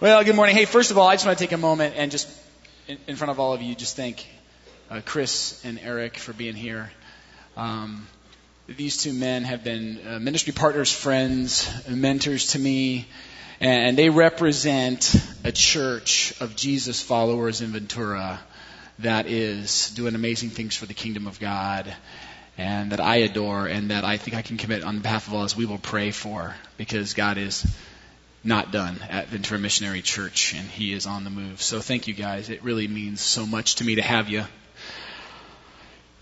Well, good morning. Hey, first of all, I just want to take a moment and just, in, in front of all of you, just thank uh, Chris and Eric for being here. Um, these two men have been uh, ministry partners, friends, mentors to me, and they represent a church of Jesus followers in Ventura that is doing amazing things for the kingdom of God and that I adore and that I think I can commit on behalf of all us we will pray for because God is not done at Ventura Missionary Church and he is on the move. So thank you guys. It really means so much to me to have you.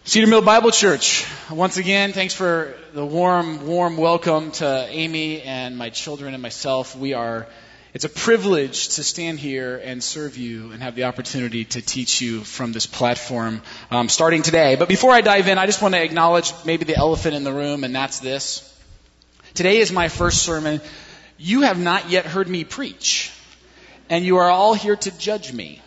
Cedar Mill Bible Church, once again, thanks for the warm, warm welcome to Amy and my children and myself. We are it's a privilege to stand here and serve you and have the opportunity to teach you from this platform um, starting today. But before I dive in, I just want to acknowledge maybe the elephant in the room, and that's this. Today is my first sermon. You have not yet heard me preach, and you are all here to judge me.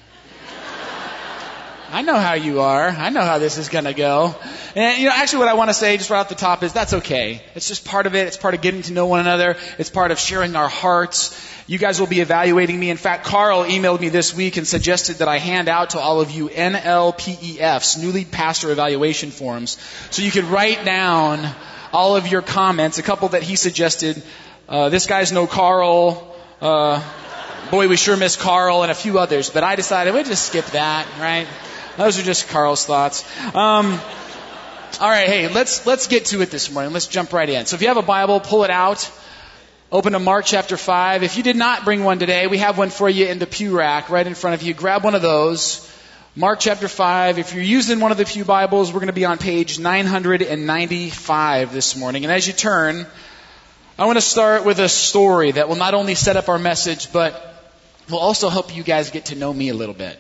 I know how you are. I know how this is going to go. And, you know, actually what I want to say just right off the top is that's okay. It's just part of it. It's part of getting to know one another. It's part of sharing our hearts. You guys will be evaluating me. In fact, Carl emailed me this week and suggested that I hand out to all of you NLPEFs, New Lead Pastor Evaluation Forms, so you could write down all of your comments. A couple that he suggested. Uh, this guy's no Carl. Uh, boy, we sure miss Carl and a few others. But I decided we'd just skip that, right? Those are just Carl's thoughts. Um, all right, hey, let's let's get to it this morning. Let's jump right in. So if you have a Bible, pull it out. Open to Mark chapter 5. If you did not bring one today, we have one for you in the pew rack right in front of you. Grab one of those. Mark chapter 5. If you're using one of the Pew Bibles, we're going to be on page 995 this morning. And as you turn, I want to start with a story that will not only set up our message, but will also help you guys get to know me a little bit.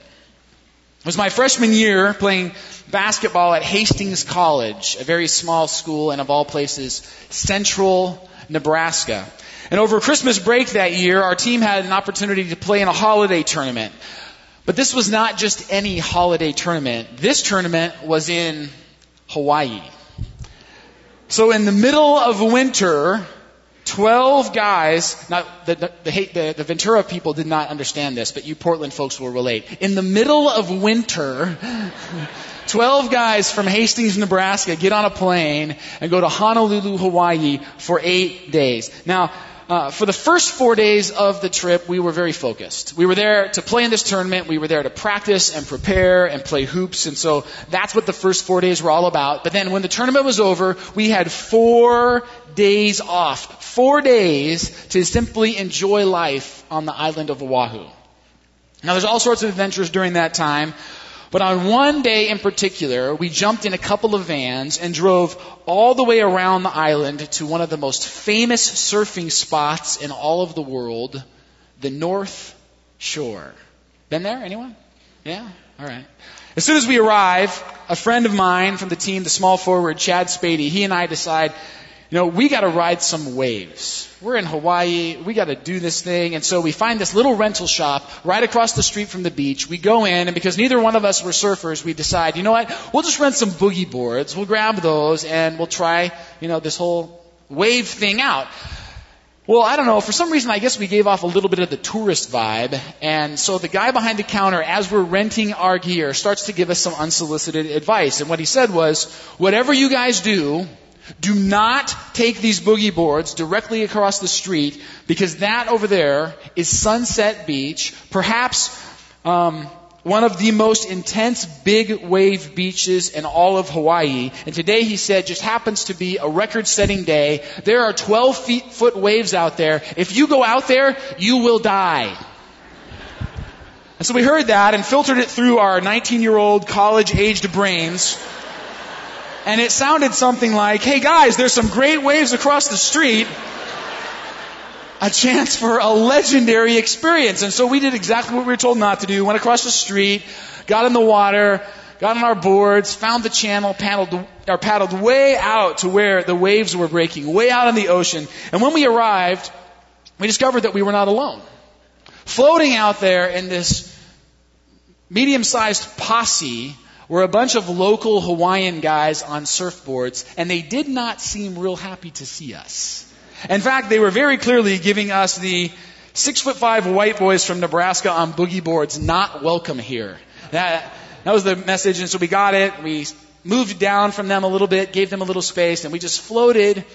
It was my freshman year playing basketball at Hastings College, a very small school and of all places, central Nebraska. And over Christmas break that year, our team had an opportunity to play in a holiday tournament. But this was not just any holiday tournament. This tournament was in Hawaii. So in the middle of winter, 12 guys, now the, the, the, the, Ventura people did not understand this, but you Portland folks will relate. In the middle of winter, 12 guys from Hastings, Nebraska get on a plane and go to Honolulu, Hawaii for eight days. Now, uh, for the first four days of the trip, we were very focused. We were there to play in this tournament. We were there to practice and prepare and play hoops. And so that's what the first four days were all about. But then when the tournament was over, we had four days off. Four days to simply enjoy life on the island of Oahu. Now there's all sorts of adventures during that time. But on one day in particular, we jumped in a couple of vans and drove all the way around the island to one of the most famous surfing spots in all of the world, the North Shore. Been there? Anyone? Yeah? All right. As soon as we arrive, a friend of mine from the team, the small forward, Chad Spady, he and I decide, you know, we got to ride some waves. We're in Hawaii. We got to do this thing. And so we find this little rental shop right across the street from the beach. We go in, and because neither one of us were surfers, we decide, you know what? We'll just rent some boogie boards. We'll grab those, and we'll try, you know, this whole wave thing out. Well, I don't know. For some reason, I guess we gave off a little bit of the tourist vibe. And so the guy behind the counter, as we're renting our gear, starts to give us some unsolicited advice. And what he said was, whatever you guys do, do not take these boogie boards directly across the street because that over there is Sunset Beach, perhaps um, one of the most intense big wave beaches in all of Hawaii. And today he said just happens to be a record setting day. There are 12 feet, foot waves out there. If you go out there, you will die. And so we heard that and filtered it through our 19 year old college aged brains and it sounded something like, hey guys, there's some great waves across the street. A chance for a legendary experience. And so we did exactly what we were told not to do. Went across the street, got in the water, got on our boards, found the channel, paddled, or paddled way out to where the waves were breaking, way out in the ocean. And when we arrived, we discovered that we were not alone. Floating out there in this medium-sized posse were a bunch of local Hawaiian guys on surfboards, and they did not seem real happy to see us. In fact, they were very clearly giving us the Six foot five white boys from Nebraska on boogie boards, not welcome here. That, that was the message, and so we got it. We moved down from them a little bit, gave them a little space, and we just floated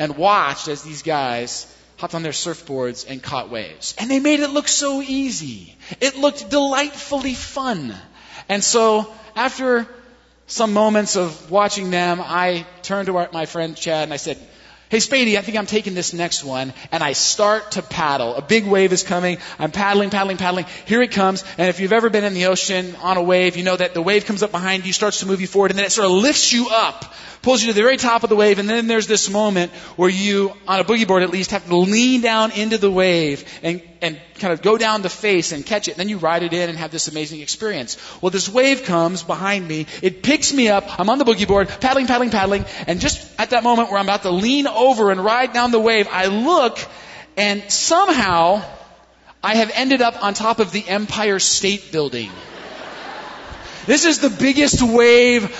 and watched as these guys hopped on their surfboards and caught waves. And they made it look so easy. It looked delightfully fun. And so after some moments of watching them, I turned to our, my friend Chad and I said, Hey, Spady, I think I'm taking this next one. And I start to paddle. A big wave is coming. I'm paddling, paddling, paddling. Here it comes. And if you've ever been in the ocean on a wave, you know that the wave comes up behind you, starts to move you forward, and then it sort of lifts you up, pulls you to the very top of the wave. And then there's this moment where you, on a boogie board at least, have to lean down into the wave and, and kind of go down the face and catch it. And then you ride it in and have this amazing experience. Well, this wave comes behind me. It picks me up. I'm on the boogie board, paddling, paddling, paddling. And just at that moment where I'm about to lean over and ride down the wave, I look and somehow I have ended up on top of the Empire State Building. This is the biggest wave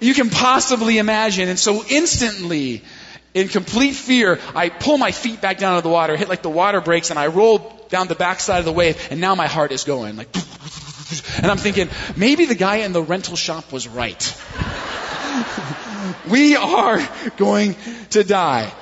you can possibly imagine. And so instantly, in complete fear, I pull my feet back down to the water, hit like the water breaks, and I roll down the backside of the wave, and now my heart is going like, and I'm thinking, maybe the guy in the rental shop was right. we are going to die.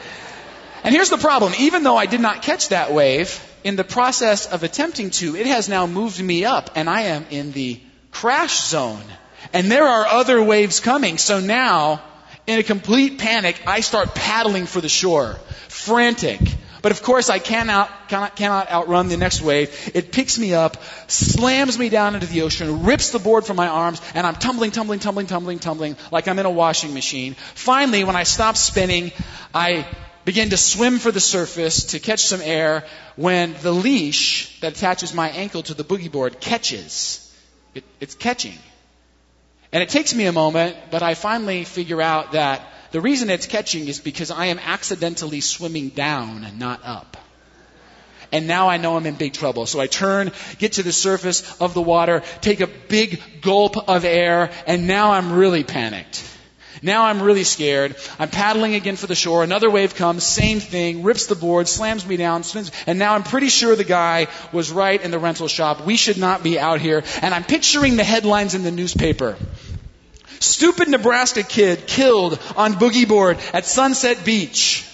And here's the problem. Even though I did not catch that wave, in the process of attempting to, it has now moved me up, and I am in the crash zone. And there are other waves coming. So now, in a complete panic, I start paddling for the shore, frantic. But of course, I cannot, cannot, cannot outrun the next wave. It picks me up, slams me down into the ocean, rips the board from my arms, and I'm tumbling, tumbling, tumbling, tumbling, tumbling, like I'm in a washing machine. Finally, when I stop spinning, I begin to swim for the surface to catch some air when the leash that attaches my ankle to the boogie board catches. It, it's catching. And it takes me a moment, but I finally figure out that the reason it's catching is because I am accidentally swimming down and not up. And now I know I'm in big trouble. So I turn, get to the surface of the water, take a big gulp of air, and now I'm really panicked. Now I'm really scared. I'm paddling again for the shore. Another wave comes, same thing, rips the board, slams me down, spins, and now I'm pretty sure the guy was right in the rental shop. We should not be out here. And I'm picturing the headlines in the newspaper. Stupid Nebraska kid killed on boogie board at Sunset Beach.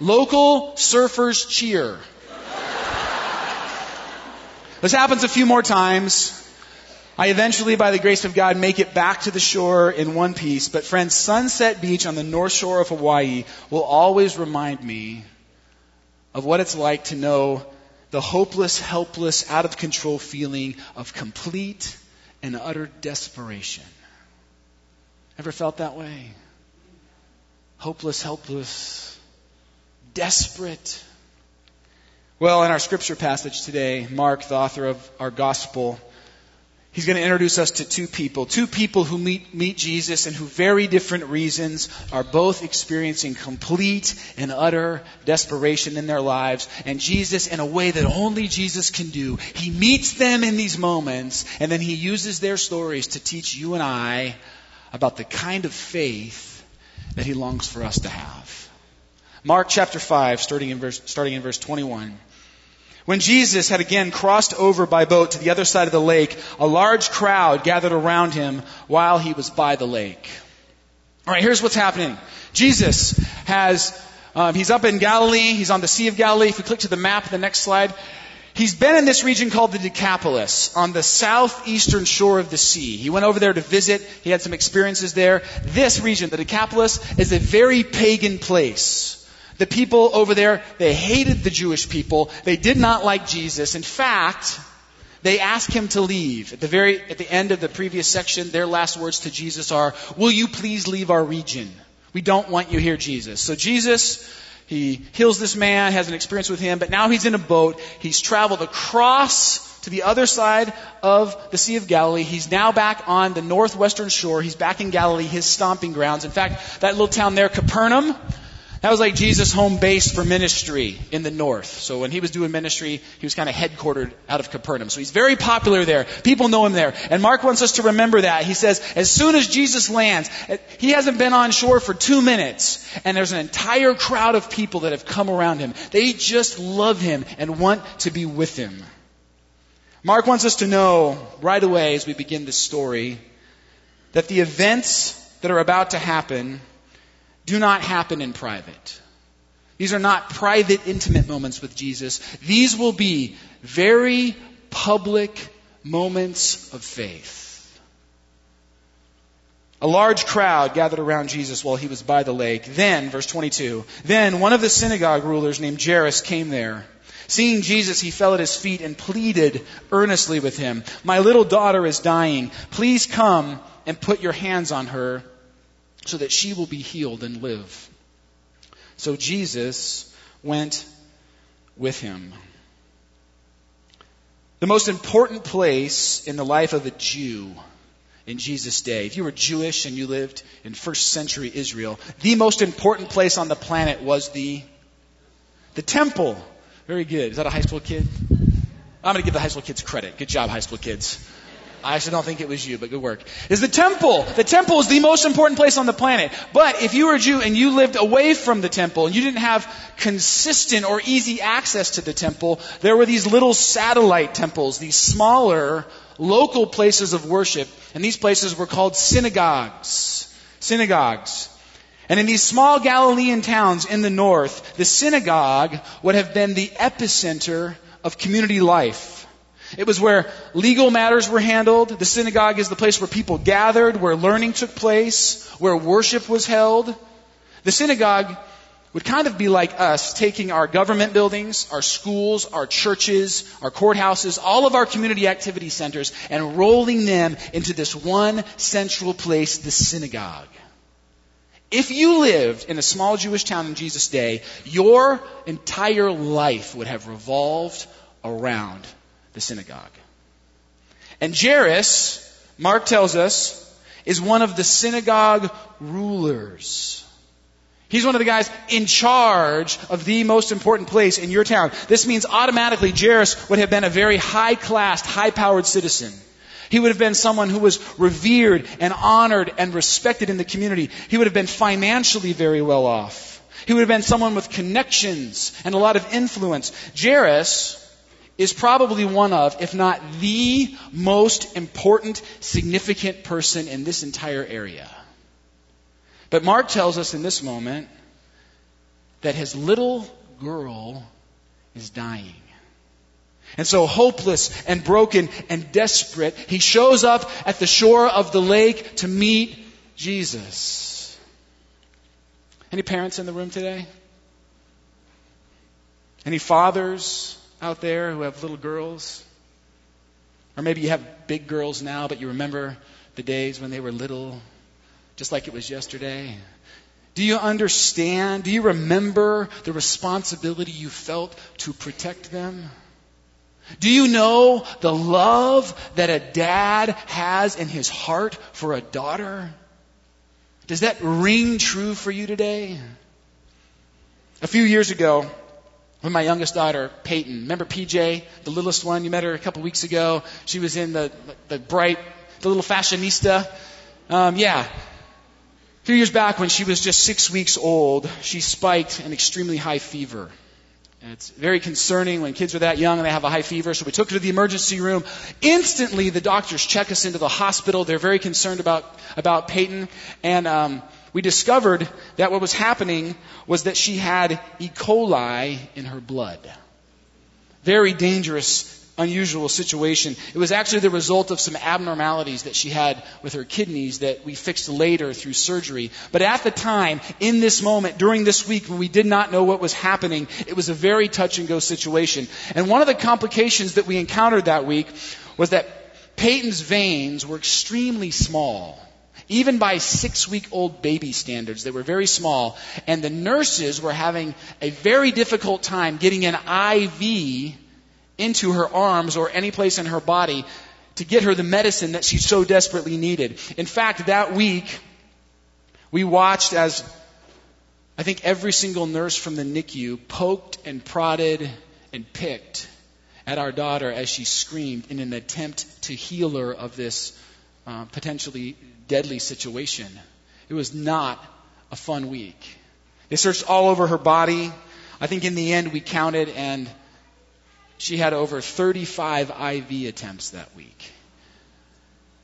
Local surfers cheer. This happens a few more times. I eventually, by the grace of God, make it back to the shore in one piece. But friends, Sunset Beach on the north shore of Hawaii will always remind me of what it's like to know the hopeless, helpless, out of control feeling of complete and utter desperation. Ever felt that way? Hopeless, helpless, desperate. Well, in our scripture passage today, Mark, the author of our gospel, He's going to introduce us to two people, two people who meet, meet Jesus and who very different reasons are both experiencing complete and utter desperation in their lives. And Jesus, in a way that only Jesus can do, he meets them in these moments and then he uses their stories to teach you and I about the kind of faith that he longs for us to have. Mark chapter 5, starting in verse, starting in verse 21. When Jesus had again crossed over by boat to the other side of the lake, a large crowd gathered around him while he was by the lake. All right, here's what's happening. Jesus has, um, he's up in Galilee. He's on the Sea of Galilee. If we click to the map, the next slide, he's been in this region called the Decapolis on the southeastern shore of the sea. He went over there to visit. He had some experiences there. This region, the Decapolis, is a very pagan place. The people over there, they hated the Jewish people. They did not like Jesus. In fact, they asked him to leave. At the very at the end of the previous section, their last words to Jesus are, "Will you please leave our region? We don't want you here, Jesus." So Jesus, he heals this man, has an experience with him, but now he's in a boat. He's traveled across to the other side of the Sea of Galilee. He's now back on the northwestern shore. He's back in Galilee, his stomping grounds. In fact, that little town there, Capernaum, That was like Jesus' home base for ministry in the north. So when he was doing ministry, he was kind of headquartered out of Capernaum. So he's very popular there. People know him there. And Mark wants us to remember that. He says, as soon as Jesus lands, he hasn't been on shore for two minutes, and there's an entire crowd of people that have come around him. They just love him and want to be with him. Mark wants us to know right away as we begin this story that the events that are about to happen do not happen in private. These are not private, intimate moments with Jesus. These will be very public moments of faith. A large crowd gathered around Jesus while he was by the lake. Then, verse 22, then one of the synagogue rulers named Jairus came there. Seeing Jesus, he fell at his feet and pleaded earnestly with him, My little daughter is dying. Please come and put your hands on her so that she will be healed and live. So Jesus went with him. The most important place in the life of a Jew in Jesus' day, if you were Jewish and you lived in first century Israel, the most important place on the planet was the, the temple. Very good. Is that a high school kid? I'm going to give the high school kids credit. Good job, high school kids. I actually don't think it was you, but good work. Is the temple. The temple is the most important place on the planet. But if you were a Jew and you lived away from the temple and you didn't have consistent or easy access to the temple, there were these little satellite temples, these smaller local places of worship. And these places were called synagogues. Synagogues. And in these small Galilean towns in the north, the synagogue would have been the epicenter of community life. It was where legal matters were handled. The synagogue is the place where people gathered, where learning took place, where worship was held. The synagogue would kind of be like us taking our government buildings, our schools, our churches, our courthouses, all of our community activity centers, and rolling them into this one central place, the synagogue. If you lived in a small Jewish town in Jesus' day, your entire life would have revolved around the synagogue. And Jairus, Mark tells us, is one of the synagogue rulers. He's one of the guys in charge of the most important place in your town. This means automatically Jairus would have been a very high class, high powered citizen. He would have been someone who was revered and honored and respected in the community. He would have been financially very well off. He would have been someone with connections and a lot of influence. Jairus is probably one of, if not the most important, significant person in this entire area. But Mark tells us in this moment that his little girl is dying. And so, hopeless and broken and desperate, he shows up at the shore of the lake to meet Jesus. Any parents in the room today? Any fathers? Out there who have little girls? Or maybe you have big girls now, but you remember the days when they were little, just like it was yesterday. Do you understand? Do you remember the responsibility you felt to protect them? Do you know the love that a dad has in his heart for a daughter? Does that ring true for you today? A few years ago, when my youngest daughter, Peyton, remember PJ, the littlest one? You met her a couple weeks ago. She was in the, the bright, the little fashionista. Um, yeah. A few years back, when she was just six weeks old, she spiked an extremely high fever. And it's very concerning when kids are that young and they have a high fever. So we took her to the emergency room. Instantly, the doctors check us into the hospital. They're very concerned about, about Peyton. And um, we discovered that what was happening was that she had E. coli in her blood. Very dangerous, unusual situation. It was actually the result of some abnormalities that she had with her kidneys that we fixed later through surgery. But at the time, in this moment, during this week when we did not know what was happening, it was a very touch and go situation. And one of the complications that we encountered that week was that Peyton's veins were extremely small. Even by six week old baby standards, they were very small. And the nurses were having a very difficult time getting an IV into her arms or any place in her body to get her the medicine that she so desperately needed. In fact, that week, we watched as I think every single nurse from the NICU poked and prodded and picked at our daughter as she screamed in an attempt to heal her of this uh, potentially deadly situation. It was not a fun week. They searched all over her body. I think in the end we counted and she had over 35 IV attempts that week.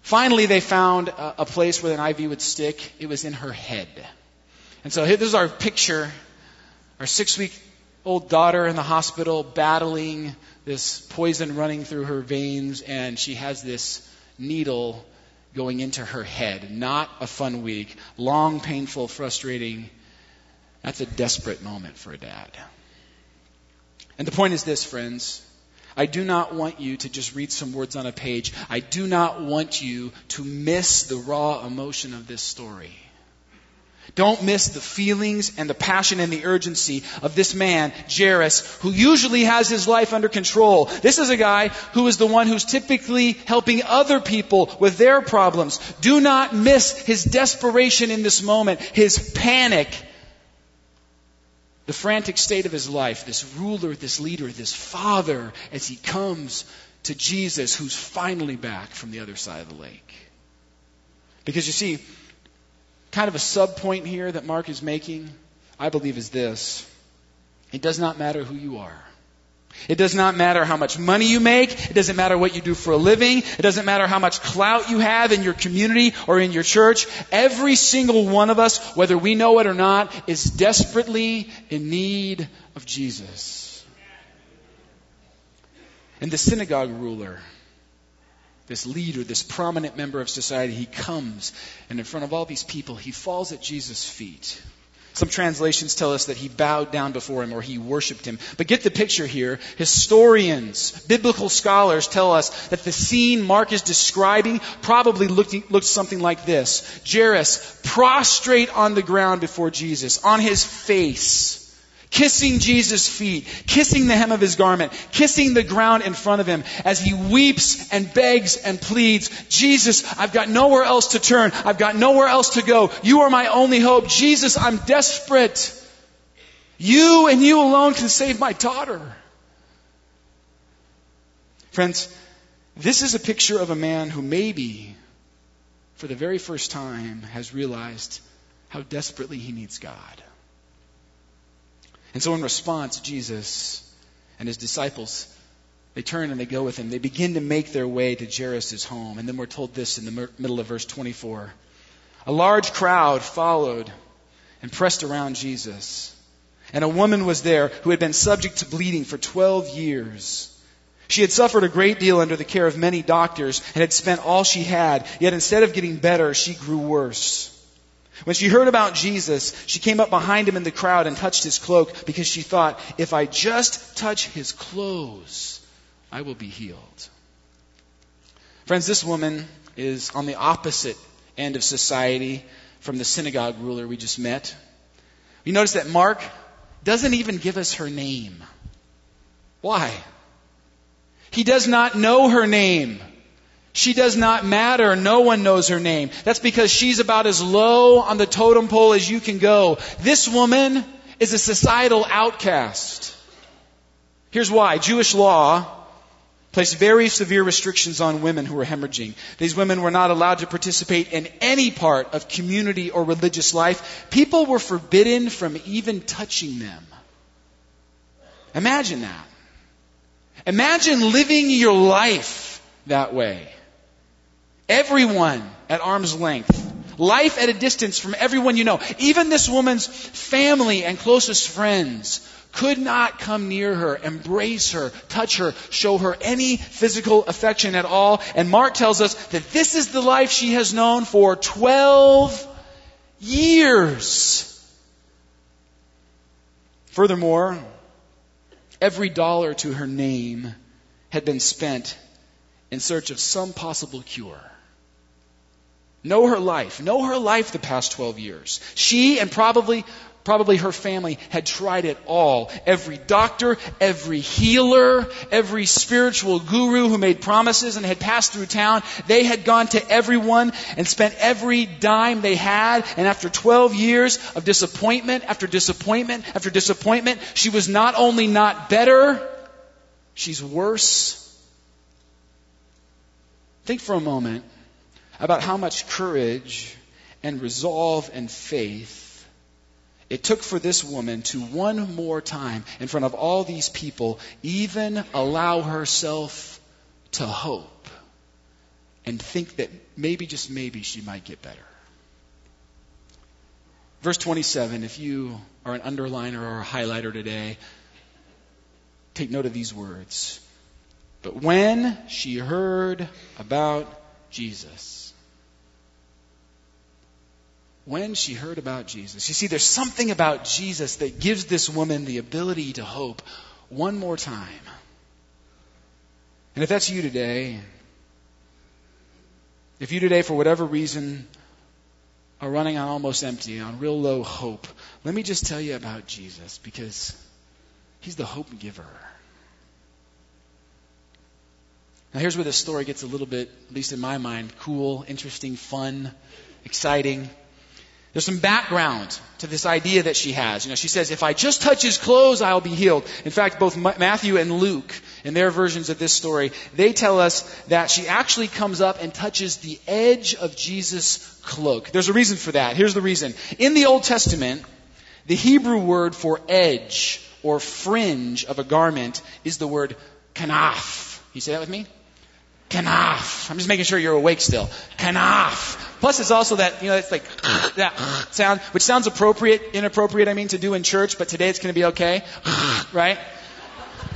Finally, they found a, a place where an IV would stick. It was in her head. And so here, this is our picture. Our six week old daughter in the hospital battling this poison running through her veins, and she has this needle going into her head. Not a fun week. Long, painful, frustrating. That's a desperate moment for a dad. And the point is this, friends. I do not want you to just read some words on a page. I do not want you to miss the raw emotion of this story. Don't miss the feelings and the passion and the urgency of this man, Jairus, who usually has his life under control. This is a guy who is the one who's typically helping other people with their problems. Do not miss his desperation in this moment, his panic, the frantic state of his life, this ruler, this leader, this father, as he comes to Jesus, who's finally back from the other side of the lake. Because you see, kind of a sub point here that Mark is making, I believe, is this it does not matter who you are. It does not matter how much money you make. It doesn't matter what you do for a living. It doesn't matter how much clout you have in your community or in your church. Every single one of us, whether we know it or not, is desperately in need of Jesus. And the synagogue ruler this leader, this prominent member of society, he comes and in front of all these people, he falls at Jesus' feet. Some translations tell us that he bowed down before him or he worshiped him. But get the picture here. Historians, biblical scholars tell us that the scene Mark is describing probably looked, looked something like this. Jairus prostrate on the ground before Jesus, on his face kissing Jesus' feet, kissing the hem of his garment, kissing the ground in front of him as he weeps and begs and pleads, Jesus, I've got nowhere else to turn. I've got nowhere else to go. You are my only hope. Jesus, I'm desperate. You and you alone can save my daughter. Friends, this is a picture of a man who maybe, for the very first time, has realized how desperately he needs God. And so, in response, Jesus and his disciples, they turn and they go with him. They begin to make their way to Jairus' home. And then we're told this in the middle of verse 24. A large crowd followed and pressed around Jesus. And a woman was there who had been subject to bleeding for 12 years. She had suffered a great deal under the care of many doctors and had spent all she had, yet instead of getting better, she grew worse. When she heard about Jesus, she came up behind him in the crowd and touched his cloak because she thought, if I just touch his clothes, I will be healed. Friends, this woman is on the opposite end of society from the synagogue ruler we just met. You notice that Mark doesn't even give us her name. Why? He does not know her name. She does not matter. No one knows her name. That's because she's about as low on the totem pole as you can go. This woman is a societal outcast. Here's why. Jewish law placed very severe restrictions on women who were hemorrhaging. These women were not allowed to participate in any part of community or religious life. People were forbidden from even touching them. Imagine that. Imagine living your life that way. Everyone at arm's length. Life at a distance from everyone you know. Even this woman's family and closest friends could not come near her, embrace her, touch her, show her any physical affection at all. And Mark tells us that this is the life she has known for 12 years. Furthermore, every dollar to her name had been spent in search of some possible cure. Know her life. Know her life the past 12 years. She and probably probably her family had tried it all. Every doctor, every healer, every spiritual guru who made promises and had passed through town, they had gone to everyone and spent every dime they had. And after 12 years of disappointment after disappointment after disappointment, she was not only not better, she's worse. Think for a moment about how much courage and resolve and faith it took for this woman to one more time, in front of all these people, even allow herself to hope and think that maybe, just maybe, she might get better. Verse 27, if you are an underliner or a highlighter today, take note of these words. But when she heard about Jesus, when she heard about Jesus. You see, there's something about Jesus that gives this woman the ability to hope one more time. And if that's you today, if you today, for whatever reason, are running on almost empty, on real low hope, let me just tell you about Jesus because he's the hope giver. Now, here's where this story gets a little bit, at least in my mind, cool, interesting, fun, exciting. There's some background to this idea that she has. You know, she says, if I just touch his clothes, I'll be healed. In fact, both Matthew and Luke, in their versions of this story, they tell us that she actually comes up and touches the edge of Jesus' cloak. There's a reason for that. Here's the reason. In the Old Testament, the Hebrew word for edge or fringe of a garment is the word kanaf. You say that with me? Kanaf. I'm just making sure you're awake still. Kanaf. Plus, it's also that, you know, it's like that sound, which sounds appropriate, inappropriate, I mean, to do in church, but today it's going to be okay. right?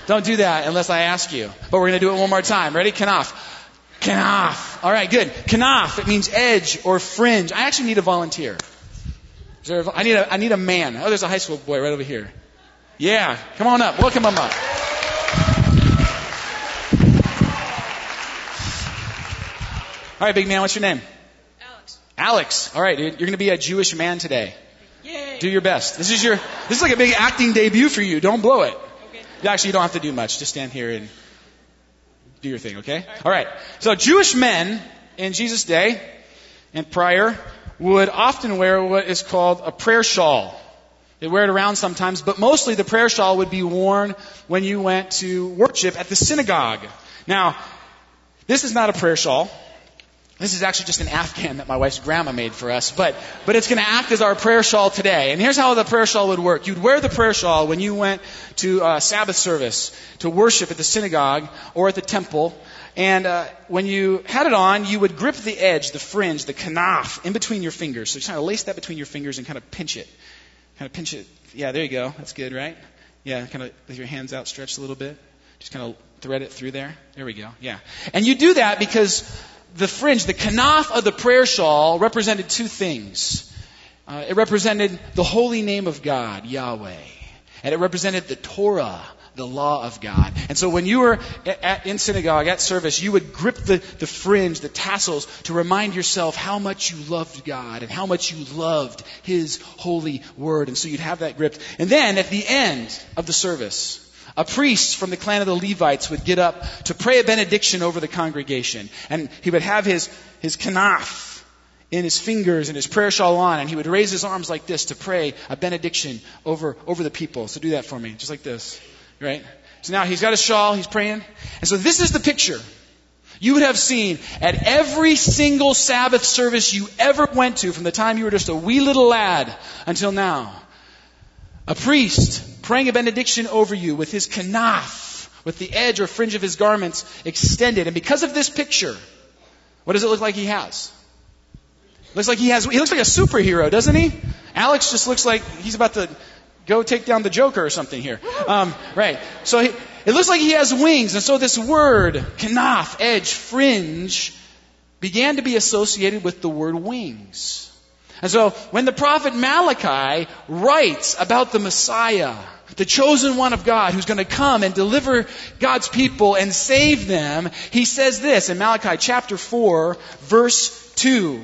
Don't do that unless I ask you. But we're going to do it one more time. Ready? Kanaf. Kanaf. All right, good. Kanaf. It means edge or fringe. I actually need a volunteer. I need a, I need a man. Oh, there's a high school boy right over here. Yeah, come on up. Welcome him up. All right, big man, what's your name? Alex. All right, dude, you're going to be a Jewish man today. Yay. Do your best. This is your this is like a big acting debut for you. Don't blow it. Okay. Actually, you don't have to do much. Just stand here and do your thing, okay? All right. So Jewish men in Jesus' day and prior would often wear what is called a prayer shawl. They wear it around sometimes, but mostly the prayer shawl would be worn when you went to worship at the synagogue. Now, this is not a prayer shawl. This is actually just an Afghan that my wife's grandma made for us, but, but it's going to act as our prayer shawl today. And here's how the prayer shawl would work. You'd wear the prayer shawl when you went to uh, Sabbath service, to worship at the synagogue or at the temple. And uh, when you had it on, you would grip the edge, the fringe, the kanaf in between your fingers. So you kind of lace that between your fingers and kind of pinch it. Kind of pinch it. Yeah, there you go. That's good, right? Yeah, kind of with your hands outstretched a little bit. Just kind of thread it through there. There we go. Yeah. And you do that because the fringe, the kanaf of the prayer shawl represented two things. Uh, it represented the holy name of God, Yahweh, and it represented the Torah, the law of God. And so when you were at, in synagogue, at service, you would grip the, the fringe, the tassels, to remind yourself how much you loved God and how much you loved His holy word. And so you'd have that gripped. And then at the end of the service, a priest from the clan of the Levites would get up to pray a benediction over the congregation. And he would have his, his kanaf in his fingers and his prayer shawl on, and he would raise his arms like this to pray a benediction over, over the people. So do that for me, just like this. Right? So now he's got his shawl, he's praying. And so this is the picture you would have seen at every single Sabbath service you ever went to from the time you were just a wee little lad until now. A priest praying a benediction over you with his kanaf, with the edge or fringe of his garments extended. And because of this picture, what does it look like he has? Looks like he has, he looks like a superhero, doesn't he? Alex just looks like he's about to go take down the Joker or something here. Um, right. So he, it looks like he has wings. And so this word, kanaf, edge, fringe, began to be associated with the word wings. And so when the prophet Malachi writes about the Messiah, the chosen one of God who's going to come and deliver God's people and save them, he says this in Malachi chapter 4, verse 2.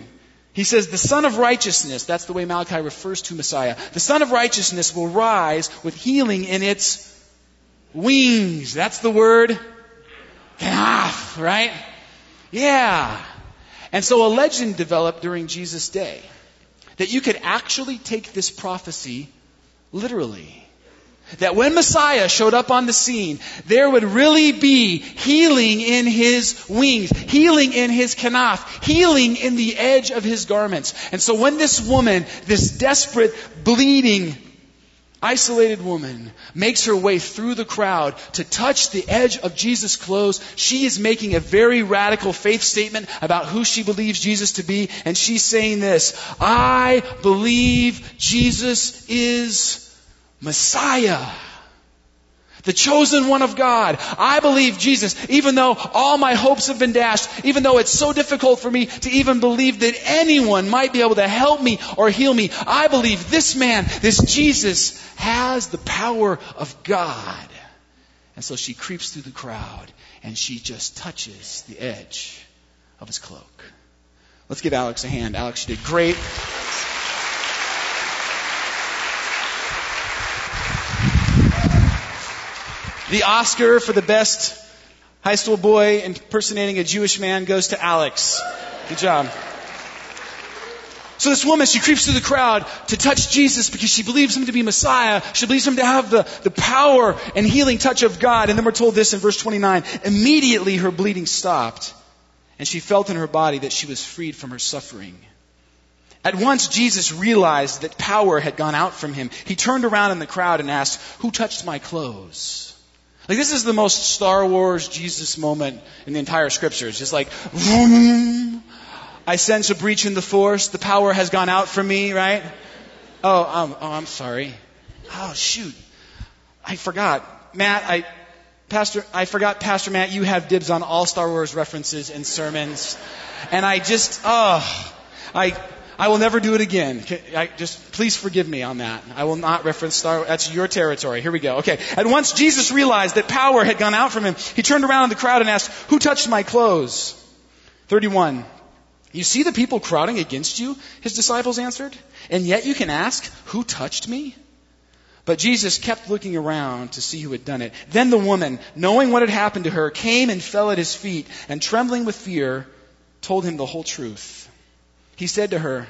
He says, the Sun of Righteousness, that's the way Malachi refers to Messiah, the Sun of Righteousness will rise with healing in its wings. That's the word. Right? Yeah. And so a legend developed during Jesus' day that you could actually take this prophecy literally. That when Messiah showed up on the scene, there would really be healing in his wings, healing in his kanaf, healing in the edge of his garments. And so when this woman, this desperate, bleeding, isolated woman makes her way through the crowd to touch the edge of Jesus' clothes, she is making a very radical faith statement about who she believes Jesus to be. And she's saying this, I believe Jesus is Messiah. The chosen one of God. I believe Jesus, even though all my hopes have been dashed, even though it's so difficult for me to even believe that anyone might be able to help me or heal me, I believe this man, this Jesus, has the power of God. And so she creeps through the crowd and she just touches the edge of his cloak. Let's give Alex a hand. Alex, you did great. The Oscar for the best high school boy impersonating a Jewish man goes to Alex. Good job. So this woman, she creeps through the crowd to touch Jesus because she believes him to be Messiah. She believes him to have the, the power and healing touch of God. And then we're told this in verse 29. Immediately her bleeding stopped and she felt in her body that she was freed from her suffering. At once Jesus realized that power had gone out from him. He turned around in the crowd and asked, who touched my clothes? Like this is the most Star Wars Jesus moment in the entire scripture. It's just like, vroom, I sense a breach in the force. The power has gone out from me, right? Oh, um, oh, I'm sorry. Oh, shoot. I forgot. Matt, I, Pastor, I forgot, Pastor Matt, you have dibs on all Star Wars references and sermons. And I just, oh, I, I will never do it again. I, just please forgive me on that. I will not reference Star. That's your territory. Here we go. Okay. And once Jesus realized that power had gone out from him, he turned around in the crowd and asked, "Who touched my clothes?" Thirty-one. You see the people crowding against you? His disciples answered. And yet you can ask, "Who touched me?" But Jesus kept looking around to see who had done it. Then the woman, knowing what had happened to her, came and fell at his feet, and trembling with fear, told him the whole truth. He said to her,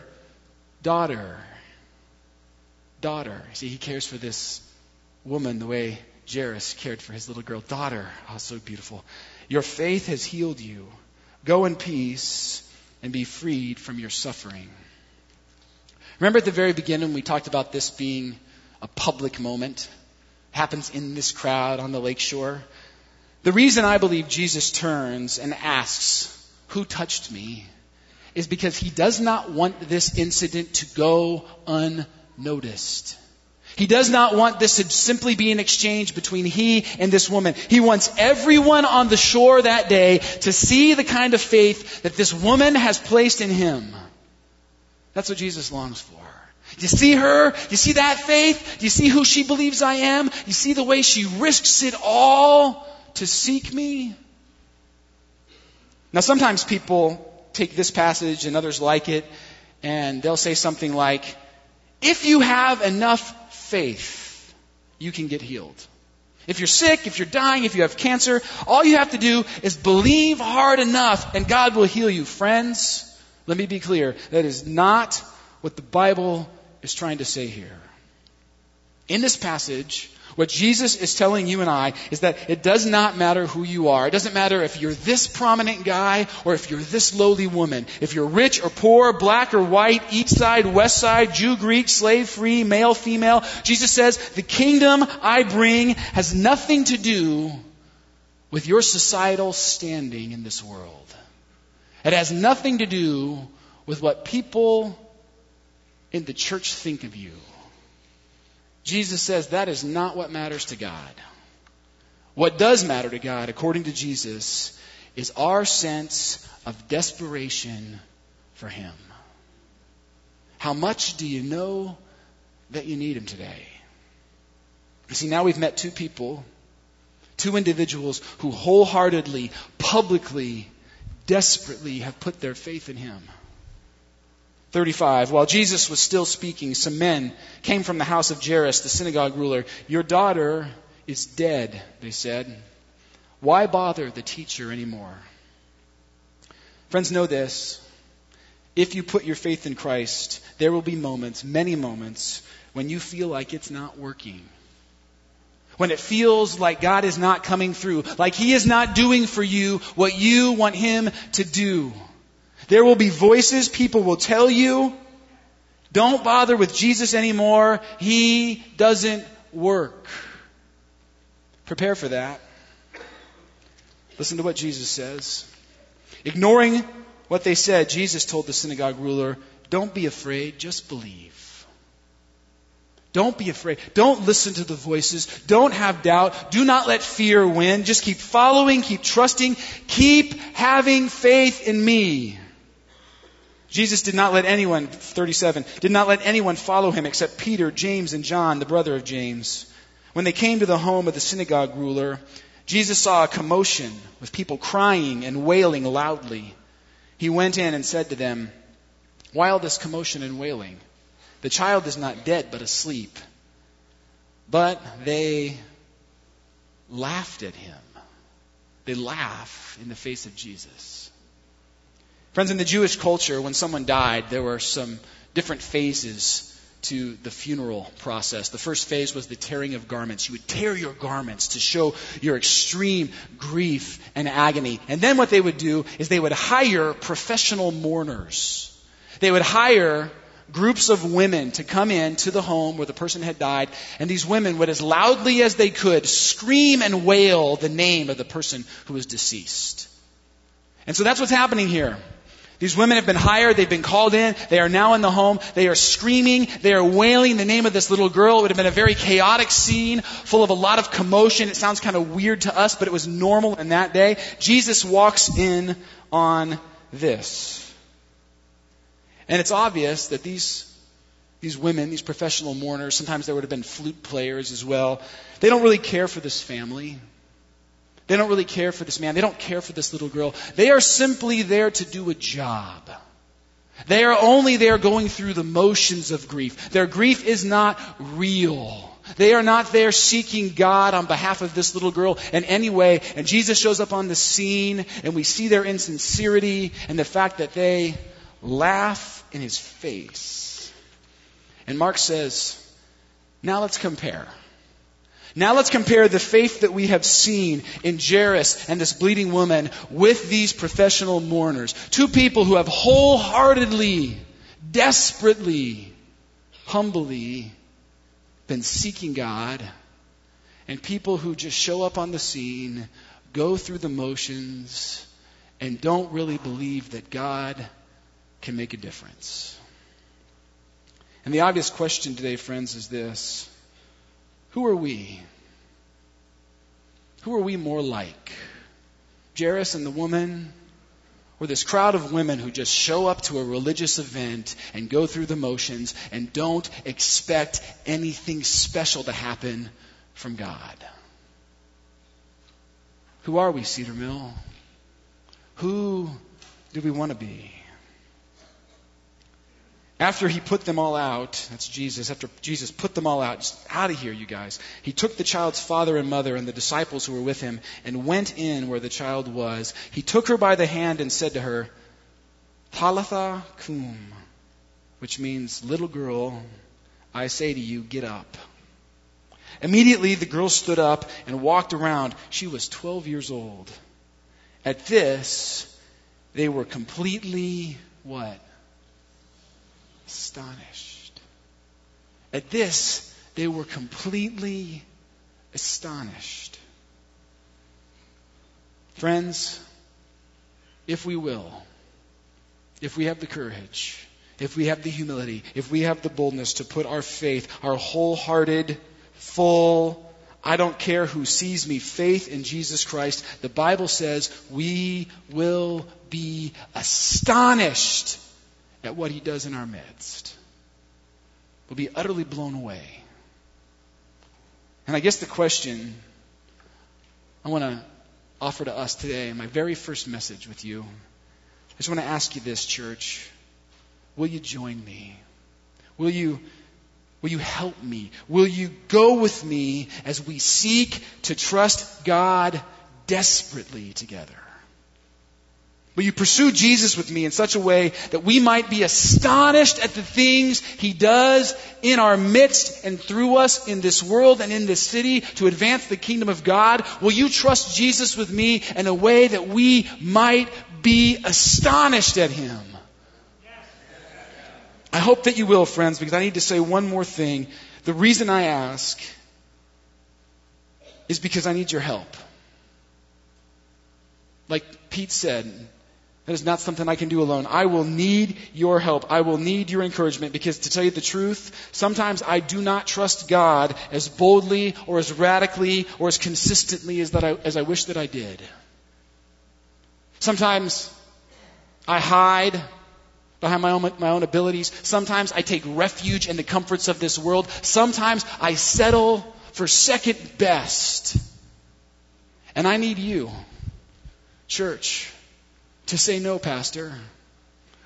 Daughter, daughter. See, he cares for this woman the way Jairus cared for his little girl. Daughter, oh, so beautiful. Your faith has healed you. Go in peace and be freed from your suffering. Remember at the very beginning, we talked about this being a public moment. Happens in this crowd on the lakeshore. The reason I believe Jesus turns and asks, Who touched me? Is because he does not want this incident to go unnoticed. He does not want this to simply be an exchange between he and this woman. He wants everyone on the shore that day to see the kind of faith that this woman has placed in him. That's what Jesus longs for. You see her? You see that faith? You see who she believes I am? You see the way she risks it all to seek me? Now, sometimes people take this passage and others like it, and they'll say something like, if you have enough faith, you can get healed. If you're sick, if you're dying, if you have cancer, all you have to do is believe hard enough and God will heal you. Friends, let me be clear. That is not what the Bible is trying to say here. In this passage, what Jesus is telling you and I is that it does not matter who you are. It doesn't matter if you're this prominent guy or if you're this lowly woman. If you're rich or poor, black or white, east side, west side, Jew, Greek, slave free, male, female. Jesus says, the kingdom I bring has nothing to do with your societal standing in this world. It has nothing to do with what people in the church think of you. Jesus says that is not what matters to God. What does matter to God, according to Jesus, is our sense of desperation for Him. How much do you know that you need Him today? You see, now we've met two people, two individuals who wholeheartedly, publicly, desperately have put their faith in Him. 35. While Jesus was still speaking, some men came from the house of Jairus, the synagogue ruler. Your daughter is dead, they said. Why bother the teacher anymore? Friends, know this. If you put your faith in Christ, there will be moments, many moments, when you feel like it's not working. When it feels like God is not coming through, like He is not doing for you what you want Him to do. There will be voices, people will tell you, don't bother with Jesus anymore. He doesn't work. Prepare for that. Listen to what Jesus says. Ignoring what they said, Jesus told the synagogue ruler, Don't be afraid, just believe. Don't be afraid. Don't listen to the voices. Don't have doubt. Do not let fear win. Just keep following, keep trusting, keep having faith in me. Jesus did not let anyone, 37, did not let anyone follow him except Peter, James, and John, the brother of James. When they came to the home of the synagogue ruler, Jesus saw a commotion with people crying and wailing loudly. He went in and said to them, Why all this commotion and wailing? The child is not dead, but asleep. But they laughed at him. They laugh in the face of Jesus. Friends, in the Jewish culture, when someone died, there were some different phases to the funeral process. The first phase was the tearing of garments. You would tear your garments to show your extreme grief and agony. And then what they would do is they would hire professional mourners. They would hire groups of women to come in to the home where the person had died, and these women would, as loudly as they could, scream and wail the name of the person who was deceased. And so that's what's happening here. These women have been hired, they've been called in, they are now in the home, they are screaming, they are wailing the name of this little girl. It would have been a very chaotic scene, full of a lot of commotion. It sounds kind of weird to us, but it was normal in that day. Jesus walks in on this. And it's obvious that these, these women, these professional mourners, sometimes there would have been flute players as well, they don't really care for this family. They don't really care for this man. They don't care for this little girl. They are simply there to do a job. They are only there going through the motions of grief. Their grief is not real. They are not there seeking God on behalf of this little girl in any way. And Jesus shows up on the scene, and we see their insincerity and the fact that they laugh in his face. And Mark says, now let's compare. Now let's compare the faith that we have seen in Jairus and this bleeding woman with these professional mourners. Two people who have wholeheartedly, desperately, humbly been seeking God, and people who just show up on the scene, go through the motions, and don't really believe that God can make a difference. And the obvious question today, friends, is this who are we? Who are we more like? Jairus and the woman? Or this crowd of women who just show up to a religious event and go through the motions and don't expect anything special to happen from God? Who are we, Cedar Mill? Who do we want to be? After he put them all out, that's Jesus, after Jesus put them all out, just out of here, you guys, he took the child's father and mother and the disciples who were with him and went in where the child was. He took her by the hand and said to her, Talitha cum, which means, little girl, I say to you, get up. Immediately the girl stood up and walked around. She was 12 years old. At this, they were completely what? Astonished. At this, they were completely astonished. Friends, if we will, if we have the courage, if we have the humility, if we have the boldness to put our faith, our wholehearted, full, I don't care who sees me, faith in Jesus Christ, the Bible says we will be astonished at what he does in our midst. We'll be utterly blown away. And I guess the question I want to offer to us today, my very first message with you, I just want to ask you this, church. will you join me? Will you, will you help me? Will you go with me as we seek to trust God desperately together? Will you pursue Jesus with me in such a way that we might be astonished at the things He does in our midst and through us in this world and in this city to advance the kingdom of God? Will you trust Jesus with me in a way that we might be astonished at Him? I hope that you will, friends, because I need to say one more thing. The reason I ask is because I need your help. Like Pete said, that is not something I can do alone. I will need your help. I will need your encouragement because to tell you the truth, sometimes I do not trust God as boldly or as radically or as consistently as that I, as I wish that I did. Sometimes I hide behind my own, my own abilities. Sometimes I take refuge in the comforts of this world. Sometimes I settle for second best. And I need you, church, to say no, Pastor.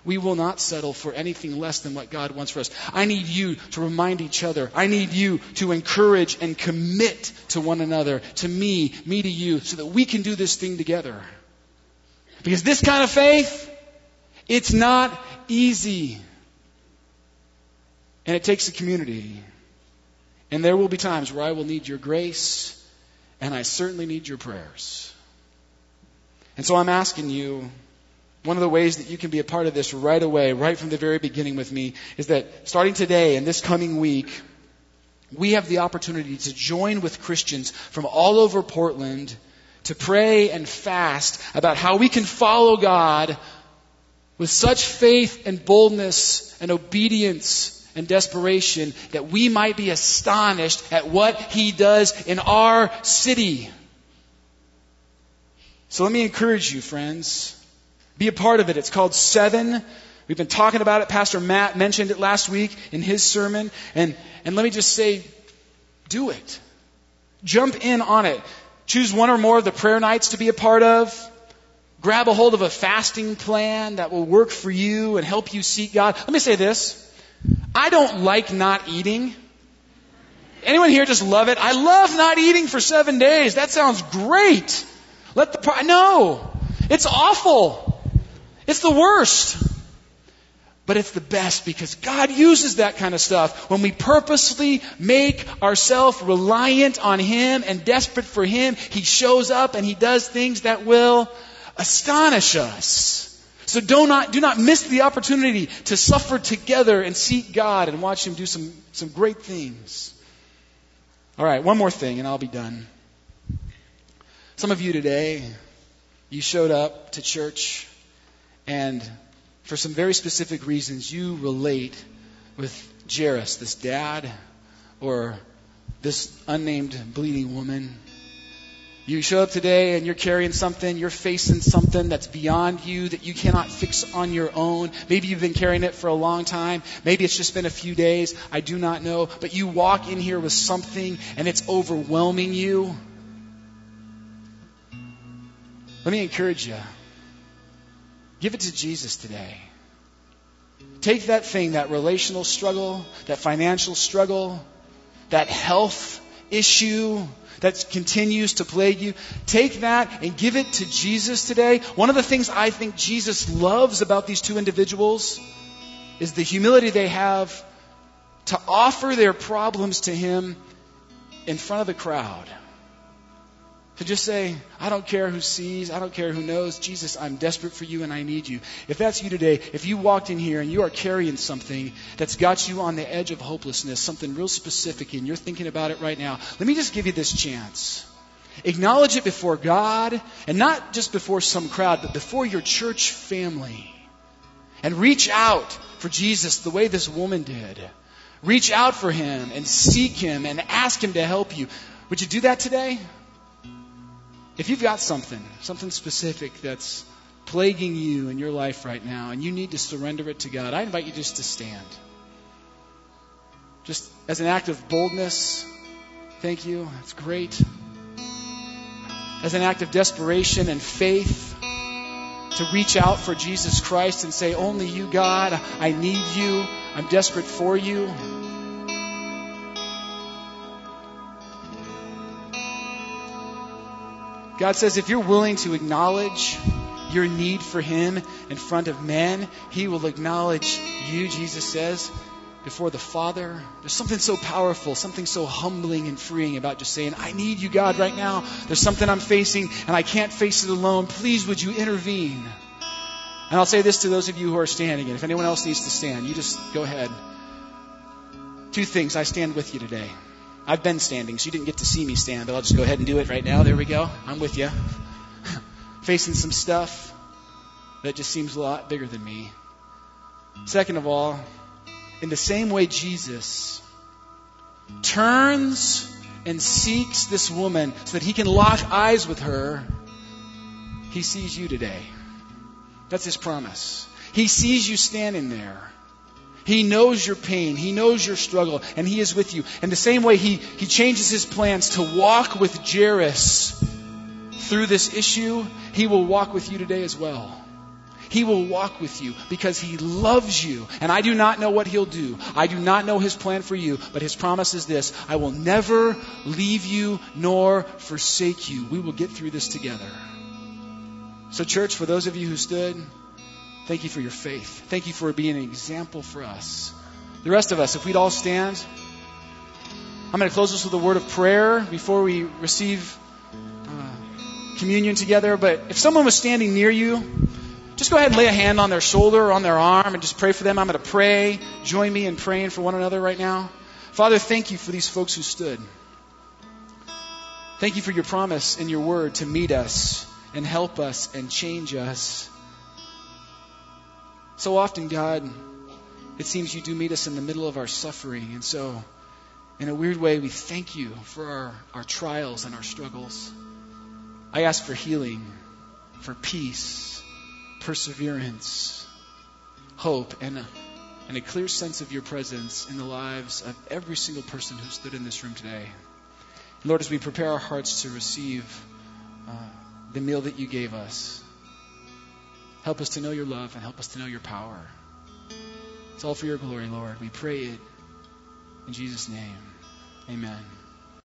We will not settle for anything less than what God wants for us. I need you to remind each other. I need you to encourage and commit to one another, to me, me to you, so that we can do this thing together. Because this kind of faith, it's not easy. And it takes a community. And there will be times where I will need your grace, and I certainly need your prayers. And so I'm asking you, one of the ways that you can be a part of this right away, right from the very beginning with me, is that starting today and this coming week, we have the opportunity to join with Christians from all over Portland to pray and fast about how we can follow God with such faith and boldness and obedience and desperation that we might be astonished at what He does in our city. So let me encourage you, friends. Be a part of it. It's called Seven. We've been talking about it. Pastor Matt mentioned it last week in his sermon. And, and let me just say, do it. Jump in on it. Choose one or more of the prayer nights to be a part of. Grab a hold of a fasting plan that will work for you and help you seek God. Let me say this. I don't like not eating. Anyone here just love it? I love not eating for seven days. That sounds great. Let the, no. It's awful. It's the worst. But it's the best because God uses that kind of stuff. When we purposely make ourselves reliant on Him and desperate for Him, He shows up and He does things that will astonish us. So do not, do not miss the opportunity to suffer together and seek God and watch Him do some, some great things. All right, one more thing and I'll be done. Some of you today, you showed up to church and for some very specific reasons you relate with Jairus, this dad, or this unnamed bleeding woman. You show up today and you're carrying something, you're facing something that's beyond you that you cannot fix on your own. Maybe you've been carrying it for a long time. Maybe it's just been a few days. I do not know. But you walk in here with something and it's overwhelming you. Let me encourage you. Give it to Jesus today. Take that thing, that relational struggle, that financial struggle, that health issue that continues to plague you, take that and give it to Jesus today. One of the things I think Jesus loves about these two individuals is the humility they have to offer their problems to Him in front of the crowd. To just say, I don't care who sees, I don't care who knows, Jesus, I'm desperate for you and I need you. If that's you today, if you walked in here and you are carrying something that's got you on the edge of hopelessness, something real specific, and you're thinking about it right now, let me just give you this chance. Acknowledge it before God, and not just before some crowd, but before your church family. And reach out for Jesus the way this woman did. Reach out for him and seek him and ask him to help you. Would you do that today? If you've got something, something specific that's plaguing you in your life right now, and you need to surrender it to God, I invite you just to stand. Just as an act of boldness, thank you, that's great. As an act of desperation and faith, to reach out for Jesus Christ and say, Only you, God, I need you, I'm desperate for you. God says, if you're willing to acknowledge your need for Him in front of men, He will acknowledge you, Jesus says, before the Father. There's something so powerful, something so humbling and freeing about just saying, I need you, God, right now. There's something I'm facing, and I can't face it alone. Please, would you intervene? And I'll say this to those of you who are standing, and if anyone else needs to stand, you just go ahead. Two things. I stand with you today. I've been standing, so you didn't get to see me stand, but I'll just go ahead and do it right now. There we go. I'm with you. Facing some stuff that just seems a lot bigger than me. Second of all, in the same way Jesus turns and seeks this woman so that he can lock eyes with her, he sees you today. That's his promise. He sees you standing there. He knows your pain. He knows your struggle, and He is with you. In the same way, He, he changes His plans to walk with Jairus through this issue, He will walk with you today as well. He will walk with you because He loves you. And I do not know what He'll do. I do not know His plan for you, but His promise is this I will never leave you nor forsake you. We will get through this together. So, church, for those of you who stood, Thank you for your faith. Thank you for being an example for us. The rest of us, if we'd all stand, I'm going to close this with a word of prayer before we receive uh, communion together. But if someone was standing near you, just go ahead and lay a hand on their shoulder or on their arm and just pray for them. I'm going to pray. Join me in praying for one another right now. Father, thank you for these folks who stood. Thank you for your promise and your word to meet us and help us and change us. So often, God, it seems you do meet us in the middle of our suffering. And so, in a weird way, we thank you for our, our trials and our struggles. I ask for healing, for peace, perseverance, hope, and a, and a clear sense of your presence in the lives of every single person who stood in this room today. Lord, as we prepare our hearts to receive uh, the meal that you gave us, Help us to know your love and help us to know your power. It's all for your glory, Lord. We pray it in Jesus' name. Amen.